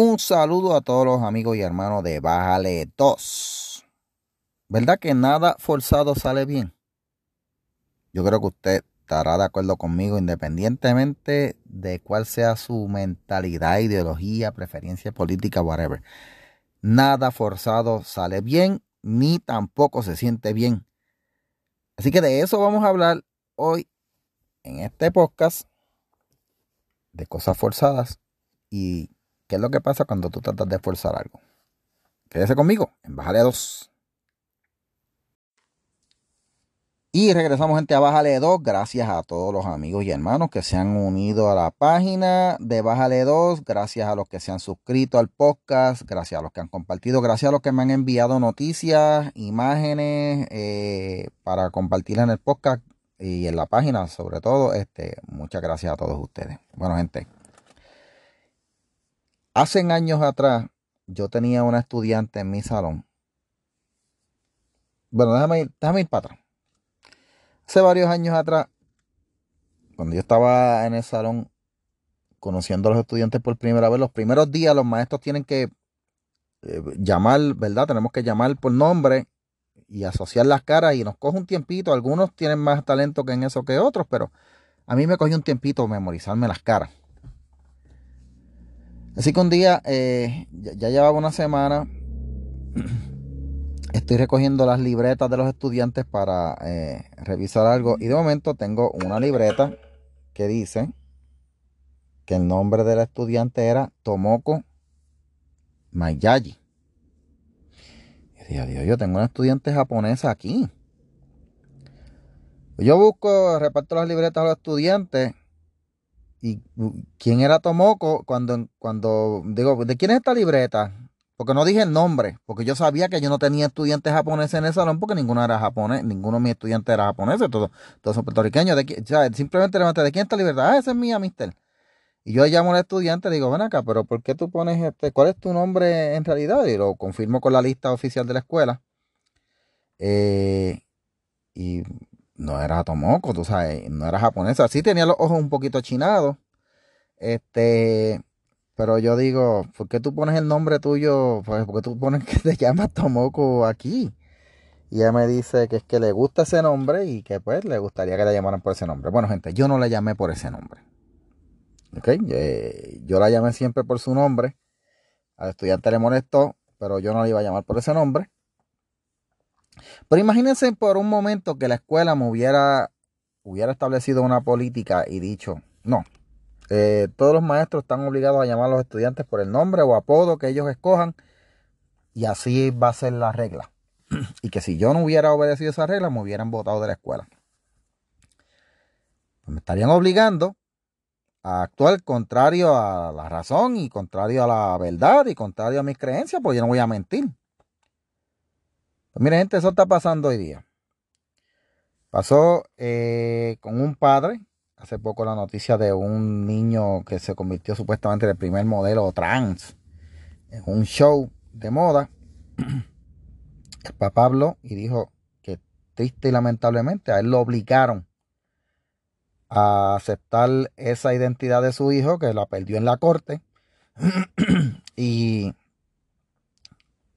Un saludo a todos los amigos y hermanos de Bájale 2. ¿Verdad que nada forzado sale bien? Yo creo que usted estará de acuerdo conmigo independientemente de cuál sea su mentalidad, ideología, preferencia política, whatever. Nada forzado sale bien, ni tampoco se siente bien. Así que de eso vamos a hablar hoy en este podcast de cosas forzadas y ¿Qué es lo que pasa cuando tú tratas de esforzar algo? Quédese conmigo en Bájale 2. Y regresamos gente a Bájale 2. Gracias a todos los amigos y hermanos que se han unido a la página de Bájale 2. Gracias a los que se han suscrito al podcast. Gracias a los que han compartido. Gracias a los que me han enviado noticias, imágenes eh, para compartir en el podcast y en la página sobre todo. Este, muchas gracias a todos ustedes. Bueno gente. Hace años atrás, yo tenía una estudiante en mi salón. Bueno, déjame ir, déjame ir para atrás. Hace varios años atrás, cuando yo estaba en el salón conociendo a los estudiantes por primera vez, los primeros días los maestros tienen que eh, llamar, ¿verdad? Tenemos que llamar por nombre y asociar las caras y nos coge un tiempito. Algunos tienen más talento que en eso que otros, pero a mí me cogió un tiempito memorizarme las caras. Así que un día, eh, ya, llevaba una semana, estoy recogiendo las libretas de los estudiantes para eh, revisar algo y de momento tengo una libreta que dice que el nombre del estudiante era Tomoko Mayaji. Y dije, Dios, yo tengo una estudiante japonesa aquí. Yo busco, reparto las libretas a los estudiantes ¿Y quién era Tomoko? Cuando, cuando digo, ¿de quién es esta libreta? Porque no dije el nombre, porque yo sabía que yo no tenía estudiantes japoneses en el salón, porque ninguno era japonés, ninguno de mis estudiantes era japonés, todos, todos son puertorriqueños. De, o sea, simplemente levanté, ¿de quién es esta libreta? Ah, esa es mía, mister. Y yo llamo al estudiante y digo, ven acá, pero ¿por qué tú pones este, cuál es tu nombre en realidad? Y lo confirmo con la lista oficial de la escuela. Eh, y no era Tomoko, tú sabes, no era japonesa. Sí tenía los ojos un poquito chinados. Este, pero yo digo, ¿por qué tú pones el nombre tuyo? Pues porque tú pones que te llamas Tomoko aquí. Y ella me dice que es que le gusta ese nombre y que pues le gustaría que la llamaran por ese nombre. Bueno, gente, yo no la llamé por ese nombre. ¿Ok? Eh, yo la llamé siempre por su nombre. Al estudiante le molestó, pero yo no la iba a llamar por ese nombre. Pero imagínense por un momento que la escuela me hubiera, hubiera establecido una política y dicho, no, eh, todos los maestros están obligados a llamar a los estudiantes por el nombre o apodo que ellos escojan y así va a ser la regla. y que si yo no hubiera obedecido esa regla, me hubieran votado de la escuela. Pues me estarían obligando a actuar contrario a la razón y contrario a la verdad y contrario a mis creencias, porque yo no voy a mentir. Pues mire, gente, eso está pasando hoy día. Pasó eh, con un padre, hace poco la noticia de un niño que se convirtió supuestamente en el primer modelo trans en un show de moda. El papá habló y dijo que triste y lamentablemente a él lo obligaron a aceptar esa identidad de su hijo que la perdió en la corte y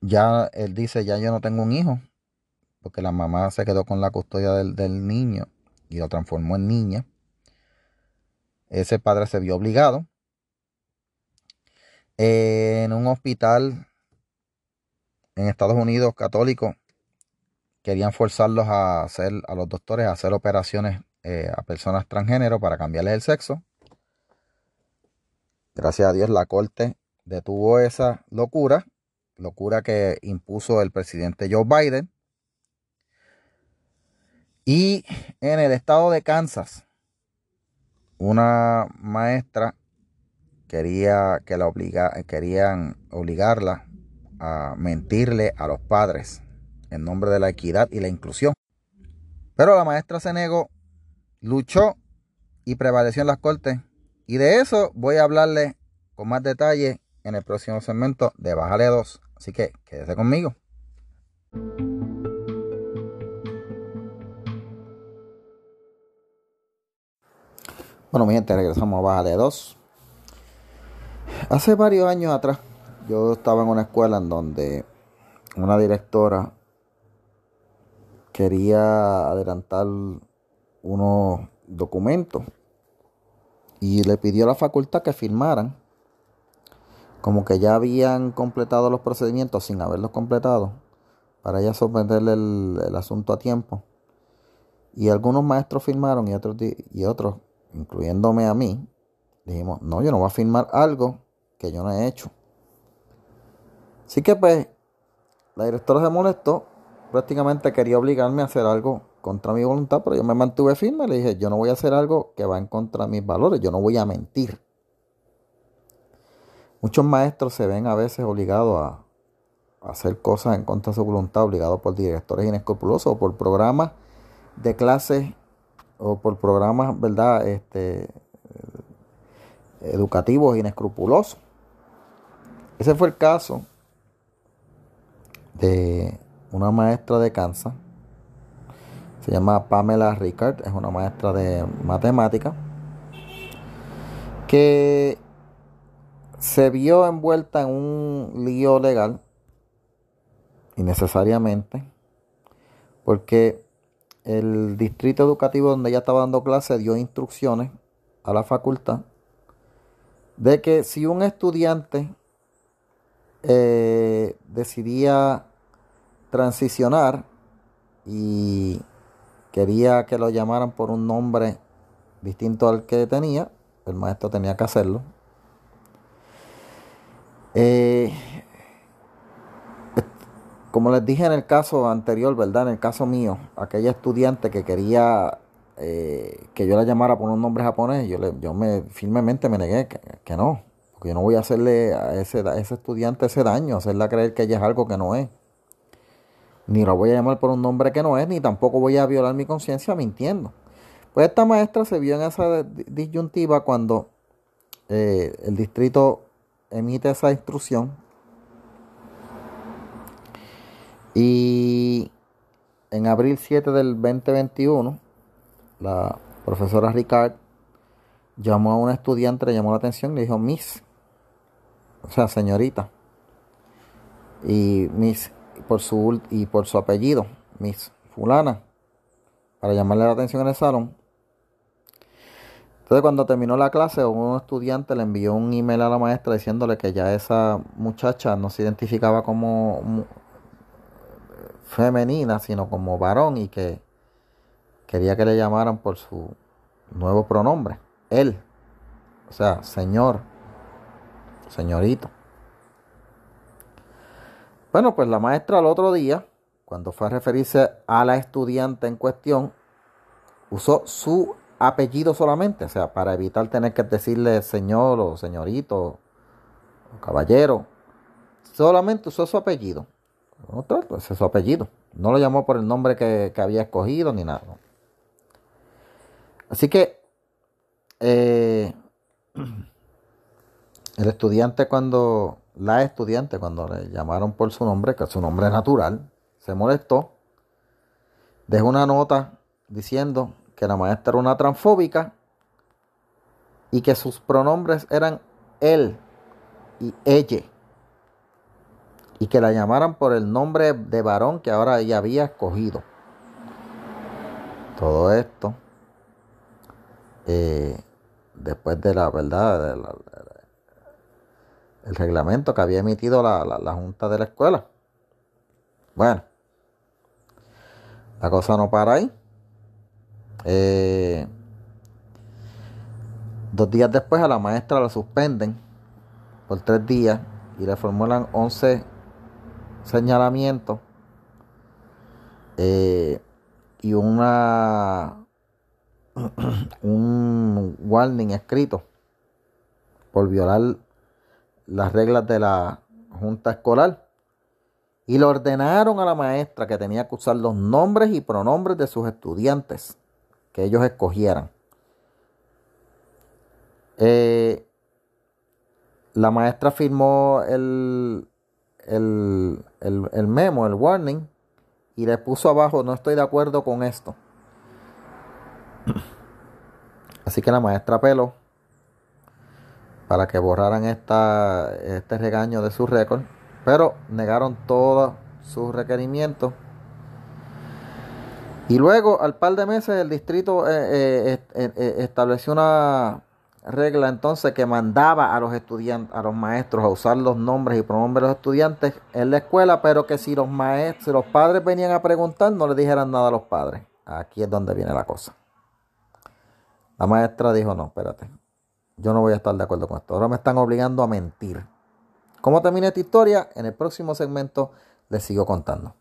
ya él dice, ya yo no tengo un hijo, porque la mamá se quedó con la custodia del, niño y lo transformó en niña. Ese padre se vio obligado en un hospital en Estados Unidos católico querían forzarlos a hacer a los doctores a hacer operaciones eh, a personas transgénero para cambiarles el sexo. Gracias a Dios la corte detuvo esa locura locura que impuso el presidente Joe Biden. Y en el estado de Kansas, una maestra quería que la obliga, querían obligarla a mentirle a los padres en nombre de la equidad y la inclusión. Pero la maestra se negó, luchó y prevaleció en las cortes. Y de eso voy a hablarle con más detalle en el próximo segmento de Bájale 2. Así que quédese conmigo. Bueno, mi gente, regresamos a Baja de 2. Hace varios años atrás, yo estaba en una escuela en donde una directora quería adelantar unos documentos y le pidió a la facultad que firmaran como que ya habían completado los procedimientos sin haberlos completado para ella someterle el, asunto a tiempo. Y algunos maestros firmaron y otros, y otros, incluyéndome a mí, dijimos, no, yo no voy a firmar algo que yo no he hecho. Así que pues, la directora se molestó, prácticamente quería obligarme a hacer algo contra mi voluntad, pero yo me mantuve firme, le dije, yo no voy a hacer algo que va en contra de mis valores, yo no voy a mentir. Muchos maestros se ven a veces obligados a, hacer cosas en contra de su voluntad, obligados por directores inescrupulosos o por programas de clases o por programas, ¿verdad?, este, educativos inescrupulosos. Ese fue el caso de una maestra de Kansas, se llama Pamela Ricard, es una maestra de matemática, que se vio envuelta en un lío legal, innecesariamente, porque el distrito educativo donde ella estaba dando clase dio instrucciones a la facultad de que si un estudiante eh, decidía transicionar y quería que lo llamaran por un nombre distinto al que tenía, el maestro tenía que hacerlo. Eh, como les dije en el caso anterior, ¿verdad? En el caso mío, aquella estudiante que quería eh, que yo la llamara por un nombre japonés, yo, le, yo me firmemente me negué que, no, porque yo no voy a hacerle a ese, a ese estudiante ese daño, hacerla creer que ella es algo que no es. Ni la voy a llamar por un nombre que no es, ni tampoco voy a violar mi conciencia mintiendo. Pues esta maestra se vio en esa disyuntiva cuando eh, el distrito emite esa instrucción y en abril 7 del 2021 la profesora Ricard llamó a una estudiante, le llamó la atención, le dijo Miss, o sea, señorita, y Miss por su y por su apellido, Miss Fulana, para llamarle la atención en el salón. Entonces cuando terminó la clase, un estudiante le envió un email a la maestra diciéndole que ya esa muchacha no se identificaba como femenina, sino como varón y que quería que le llamaran por su nuevo pronombre, él, o sea, señor, señorito. Bueno, pues la maestra el otro día, cuando fue a referirse a la estudiante en cuestión, usó su apellido solamente, o sea, para evitar tener que decirle señor o señorito o caballero, solamente usó su apellido. Otro, pues es su apellido. No lo llamó por el nombre que, que había escogido ni nada. Así que eh, el estudiante cuando, la estudiante cuando le llamaron por su nombre, que su nombre natural, se molestó, dejó una nota diciendo que la maestra era una transfóbica y que sus pronombres eran él y ella y que la llamaran por el nombre de varón que ahora ella había escogido. Todo esto eh, después de la verdad, el reglamento que había emitido la, Junta de la Escuela. Bueno, la cosa no para ahí. Eh, dos días después a la maestra la suspenden por tres días y le formulan 11 señalamientos eh, y una un warning escrito por violar las reglas de la junta escolar. Y le ordenaron a la maestra que tenía que usar los nombres y pronombres de sus estudiantes que ellos escogieran. Eh, la maestra firmó el, el, el memo, el warning, y le puso abajo, no estoy de acuerdo con esto. Así que la maestra Pelo para que borraran esta, este regaño de su récord, pero negaron todos sus requerimientos. Y luego, al par de meses, el distrito eh, eh, eh, estableció una regla entonces que mandaba a los estudiantes, a los maestros a usar los nombres y pronombres de los estudiantes en la escuela, pero que si los maestros, si los padres venían a preguntar, no le dijeran nada a los padres. Aquí es donde viene la cosa. La maestra dijo, no, espérate, yo no voy a estar de acuerdo con esto. Ahora me están obligando a mentir. ¿Cómo termina esta historia? En el próximo segmento les sigo contando.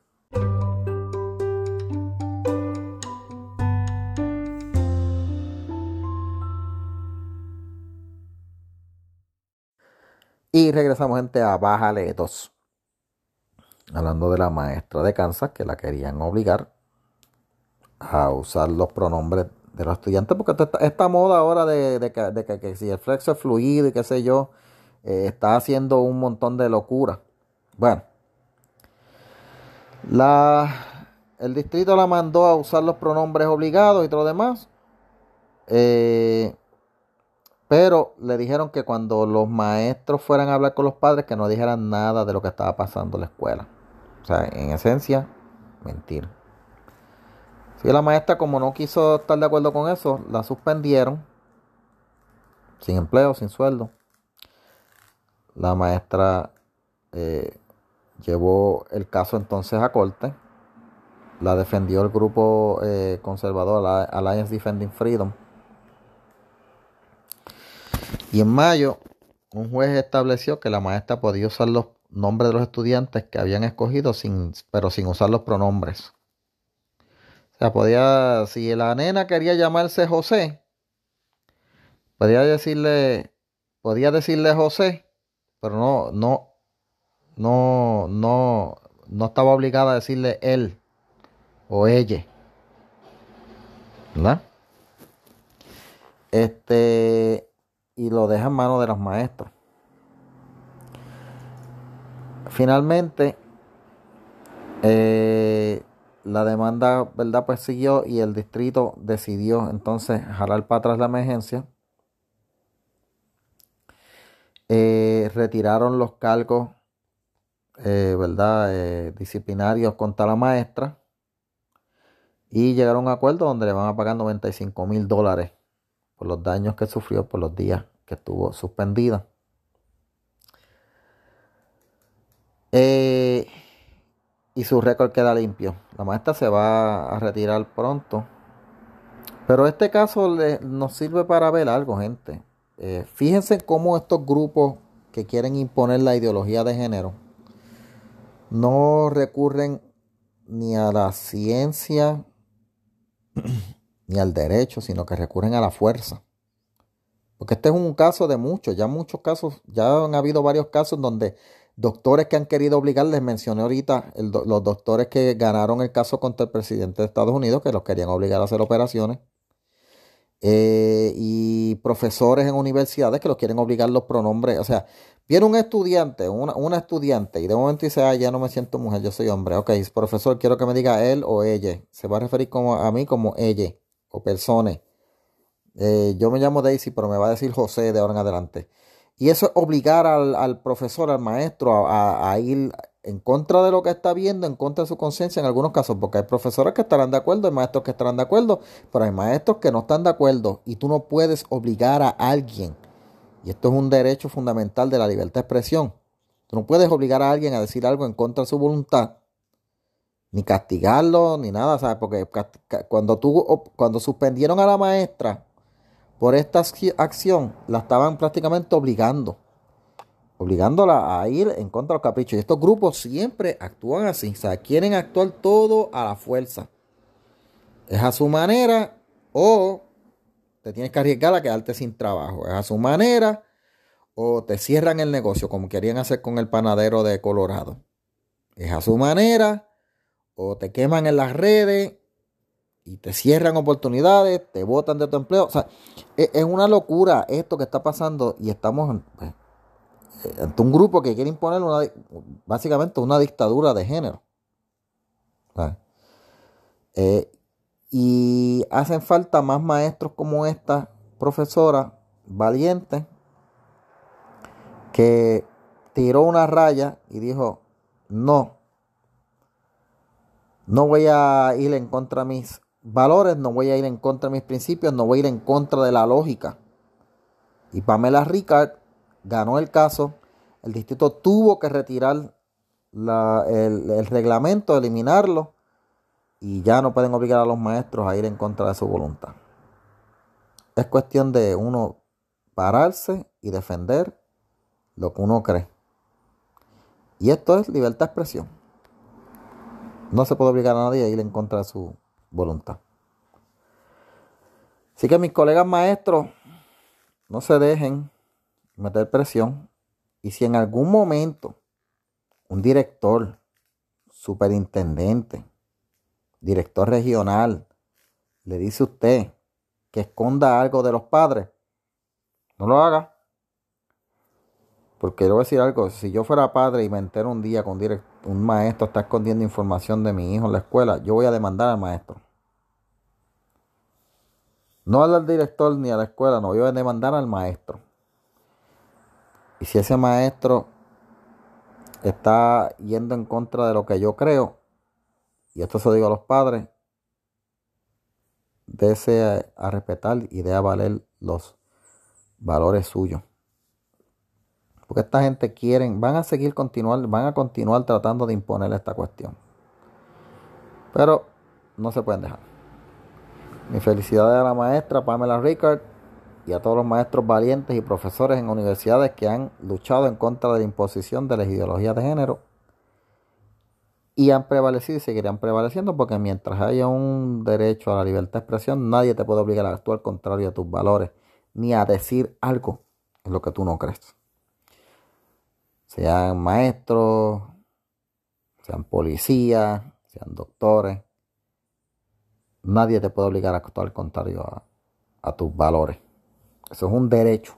Y regresamos, gente, a Bájale 2. Hablando de la maestra de Kansas que la querían obligar a usar los pronombres de los estudiantes, porque esta, moda ahora de, que, si el flexo es fluido y qué sé yo, eh, está haciendo un montón de locura. Bueno, la, el distrito la mandó a usar los pronombres obligados y todo lo demás. Eh, pero le dijeron que cuando los maestros fueran a hablar con los padres, que no dijeran nada de lo que estaba pasando en la escuela. O sea, en esencia, mentir. Si la maestra, como no quiso estar de acuerdo con eso, la suspendieron. Sin empleo, sin sueldo. La maestra eh, llevó el caso entonces a corte. La defendió el grupo eh, conservador Alliance Defending Freedom y en mayo, un juez estableció que la maestra podía usar los nombres de los estudiantes que habían escogido, sin, pero sin usar los pronombres. O sea, podía, si la nena quería llamarse José, podía decirle, podía decirle José, pero no, no, no, no, no estaba obligada a decirle él o ella. ¿Verdad? Este, y lo deja en manos de los maestros. Finalmente, eh, la demanda, ¿verdad? Pues siguió y el distrito decidió entonces jalar para atrás la emergencia. Eh, retiraron los cargos, eh, ¿verdad? disciplinarios contra la maestra y llegaron a un acuerdo donde le van a pagar 95 mil dólares por los daños que sufrió por los días que estuvo suspendida. Eh, y su récord queda limpio. La maestra se va a retirar pronto. Pero este caso nos sirve para ver algo, gente. Eh, fíjense cómo estos grupos que quieren imponer la ideología de género no recurren ni a la ciencia ni al derecho, sino que recurren a la fuerza. Porque este es un caso de muchos, ya muchos casos, ya han habido varios casos donde doctores que han querido obligar, les mencioné ahorita los doctores que ganaron el caso contra el presidente de Estados Unidos, que los querían obligar a hacer operaciones, eh, y profesores en universidades que los quieren obligar los pronombres, o sea, viene un estudiante, una, estudiante, y de momento dice, ah, ya no me siento mujer, yo soy hombre, ok, profesor, quiero que me diga él o ella, se va a referir como a mí como ella o personas. Eh, yo me llamo Daisy, pero me va a decir José de ahora en adelante. Y eso es obligar al, profesor, al maestro, a, ir en contra de lo que está viendo, en contra de su conciencia en algunos casos, porque hay profesores que estarán de acuerdo, hay maestros que estarán de acuerdo, pero hay maestros que no están de acuerdo y tú no puedes obligar a alguien. Y esto es un derecho fundamental de la libertad de expresión. Tú no puedes obligar a alguien a decir algo en contra de su voluntad ni castigarlo, ni nada, ¿sabes? Porque cuando, tú, cuando suspendieron a la maestra por esta acción, la estaban prácticamente obligando, obligándola a ir en contra de los caprichos. Y estos grupos siempre actúan así, o sea, quieren actuar todo a la fuerza. Es a su manera o te tienes que arriesgar a quedarte sin trabajo. Es a su manera o te cierran el negocio como querían hacer con el panadero de Colorado. Es a su manera o te queman en las redes y te cierran oportunidades, te botan de tu empleo. O sea, e, es, una locura esto que está pasando y estamos pues, ante un grupo que quiere imponer básicamente una dictadura de género. Eh, y hacen falta más maestros como esta profesora, valientes, que tiró una raya y dijo, no, no voy a ir en contra de mis valores, no voy a ir en contra de mis principios, no voy a ir en contra de la lógica. Y Pamela Ricard ganó el caso, el distrito tuvo que retirar el, el reglamento, eliminarlo, y ya no pueden obligar a los maestros a ir en contra de su voluntad. Es cuestión de uno pararse y defender lo que uno cree. Y esto es libertad de expresión. No se puede obligar a nadie a ir en contra de su voluntad. Así que mis colegas maestros, no se dejen meter presión. Y si en algún momento un director, superintendente, director regional, le dice a usted que esconda algo de los padres, no lo haga. Porque yo voy a decir algo, si yo fuera padre y me entero un día con un, un maestro está escondiendo información de mi hijo en la escuela, yo voy a demandar al maestro. No al director ni a la escuela, no, voy a demandar al maestro. Y si ese maestro está yendo en contra de lo que yo creo, y esto se lo digo a los padres, desea a respetar y de a valer los valores suyos. Porque esta gente quieren, van a seguir continuar, van a continuar tratando de imponer esta cuestión. Pero no se pueden dejar. Mi felicidades a la maestra Pamela Ricard y a todos los maestros valientes y profesores en universidades que han luchado en contra de la imposición de las ideologías de género y han prevalecido y seguirán prevaleciendo porque mientras haya un derecho a la libertad de expresión, nadie te puede obligar a actuar contrario a tus valores ni a decir algo en lo que tú no crees. Sean maestros, sean policías, sean doctores, nadie te puede obligar a actuar contrario a, tus valores. Eso es un derecho.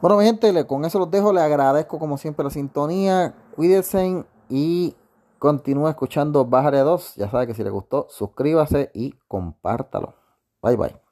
Bueno, mi gente, con eso los dejo. Les agradezco como siempre la sintonía. Cuídense y continúa escuchando Bájale 2. Ya sabe que si le gustó, suscríbase y compártalo. Bye bye.